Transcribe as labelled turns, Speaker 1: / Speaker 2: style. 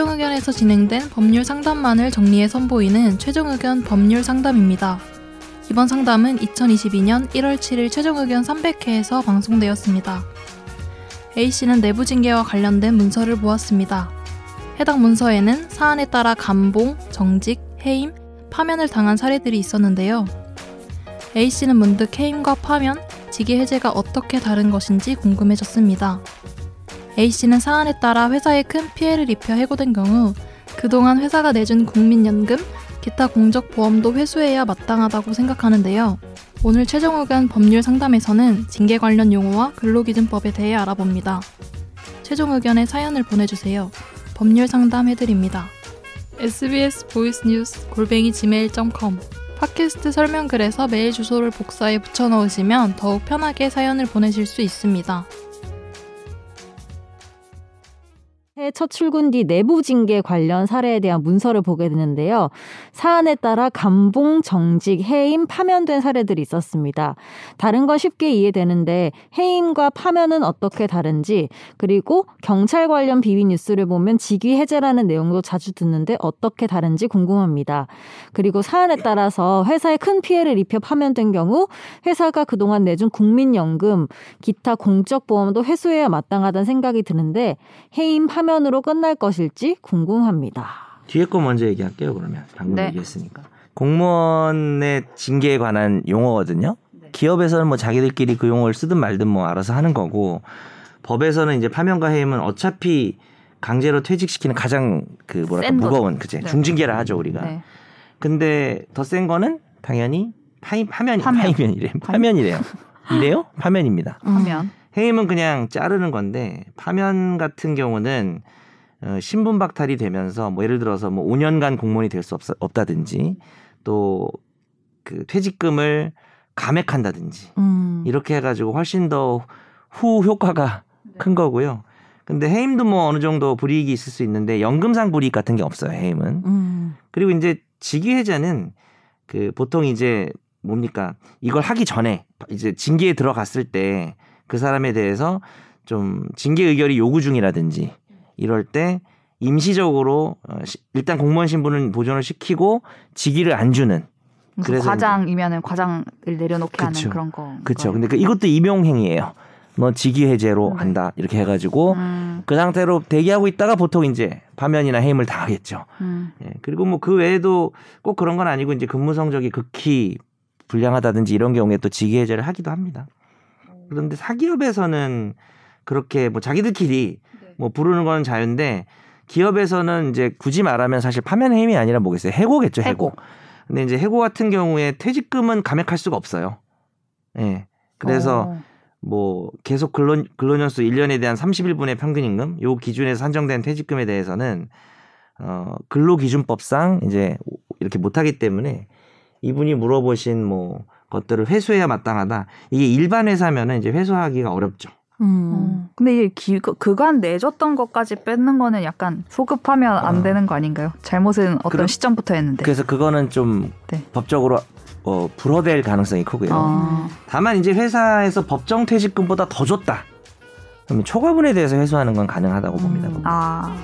Speaker 1: 상담에서 진행된 법률 상담만을 정리해 선보이는 최종 의견 법률 상담입니다. 이번 상담은 2022년 1월 7일 최종 의견 300회에서 방송되었습니다. A씨는 내부 징계와 관련된 문서를 보았습니다. 해당 문서에는 사안에 따라 감봉, 정직, 해임, 파면을 당한 사례들이 있었는데요. A씨는 문득 해임과 파면, 직위 해제가 어떻게 다른 것인지 궁금해졌습니다. A씨는 사안에 따라 회사에 큰 피해를 입혀 해고된 경우 그동안 회사가 내준 국민연금, 기타 공적 보험도 회수해야 마땅하다고 생각하는데요. 오늘 최종 의견 법률 상담에서는 징계 관련 용어와 근로기준법에 대해 알아봅니다. 최종 의견에 사연을 보내주세요. 법률 상담 해드립니다. sbs voice news 골뱅이 gmail.com 팟캐스트 설명글에서 메일 주소를 복사해 붙여 넣으시면 더욱 편하게 사연을 보내실 수 있습니다.
Speaker 2: 해첫 출근 뒤 내부 징계 관련 사례에 대한 문서를 보게 되는데요. 사안에 따라 감봉, 정직, 해임, 파면된 사례들이 있었습니다. 다른 건 쉽게 이해되는데 해임과 파면은 어떻게 다른지 그리고 경찰 관련 비비 뉴스를 보면 직위 해제라는 내용도 자주 듣는데 어떻게 다른지 궁금합니다. 그리고 사안에 따라서 회사에 큰 피해를 입혀 파면된 경우 회사가 그동안 내준 국민연금, 기타 공적 보험도 회수해야 마땅하다는 생각이 드는데 해임 파면 으로 끝날 것일지 궁금합니다.
Speaker 3: 뒤에 거 먼저 얘기할게요. 그러면 방금
Speaker 4: 네.
Speaker 3: 얘기했으니까 공무원의 징계에 관한 용어거든요. 기업에서는 뭐 자기들끼리 그 용어를 쓰든 말든 뭐 알아서 하는 거고 법에서는 이제 파면과 해임은 어차피 강제로 퇴직시키는 가장 그 뭐랄까. 무거운 그제
Speaker 4: 네.
Speaker 3: 중징계라 하죠 우리가.
Speaker 4: 네.
Speaker 3: 근데 더 센 거는 당연히 파임 파면이
Speaker 4: 파면.
Speaker 3: 파면이래 파면이래요. 이래요? 파면입니다.
Speaker 4: 하면
Speaker 3: 해임은 그냥 자르는 건데 파면 같은 경우는 어, 신분 박탈이 되면서 뭐 예를 들어서 뭐 5년간 공무원이 될 수 없다든지 또 그 퇴직금을 감액한다든지
Speaker 2: 음.
Speaker 3: 이렇게 해가지고 훨씬 더 후 효과가 큰 거고요. 근데 해임도 뭐 어느 정도 불이익이 있을 수 있는데 연금상 불이익 같은 게 없어요. 해임은.
Speaker 2: 음.
Speaker 3: 그리고 이제 직위해제는 그 보통 이제 뭡니까 이걸 하기 전에 이제 징계에 들어갔을 때 그 사람에 대해서 좀 징계 의결이 요구 중이라든지 이럴 때 임시적으로 어, 시- 일단 공무원 신분을 보존을 시키고 직위를 안 주는 그래서
Speaker 4: 과장이면은 과장을 내려놓게
Speaker 3: 그쵸.
Speaker 4: 하는 그런 거.
Speaker 3: 그렇죠. 근데 그 이것도 임용 행위예요. 뭐 직위 해제로
Speaker 4: 네.
Speaker 3: 한다 이렇게 해가지고
Speaker 4: 음,
Speaker 3: 그 상태로 대기하고 있다가 보통 이제 파면이나 해임을 당하겠죠.
Speaker 4: 음.
Speaker 3: 예, 그리고 뭐 그 외에도 꼭 그런 건 아니고 이제 근무 성적이 극히 불량하다든지 이런 경우에 또 직위 해제를 하기도 합니다. 그런데 사기업에서는 그렇게 뭐 자기들끼리 뭐 부르는 건 자유인데 기업에서는 이제 굳이 말하면 사실 파면 해임이 아니라 뭐겠어요? 해고겠죠, 해고.
Speaker 4: 해고.
Speaker 3: 근데 이제 해고 같은 경우에 퇴직금은 감액할 수가 없어요. 예. 그래서
Speaker 4: 어.
Speaker 3: 뭐 계속 근로 근로년수 1년에 대한 31분의 평균 임금 요 기준에서 산정된 퇴직금에 대해서는 어 근로기준법상 이제 이렇게 못 하기 때문에 이분이 물어보신 뭐 것들을 회수해야 마땅하다. 이게 일반 회사면은 이제 회수하기가 어렵죠.
Speaker 2: 음.
Speaker 4: 어. 근데 이게 기, 그간 내줬던 것까지 뺏는 거는 약간 소급하면 안
Speaker 3: 어.
Speaker 4: 되는 거 아닌가요? 잘못은 어떤
Speaker 3: 그럼-
Speaker 4: 시점부터 했는데.
Speaker 3: 그래서 그거는 좀
Speaker 4: 네.
Speaker 3: 법적으로 어 불허될 가능성이 크고요.
Speaker 4: 어.
Speaker 3: 다만 이제 회사에서 법정 퇴직금보다 더 줬다. 그러면 초과분에 대해서 회수하는 건 가능하다고 봅니다.
Speaker 2: 음.
Speaker 4: 아.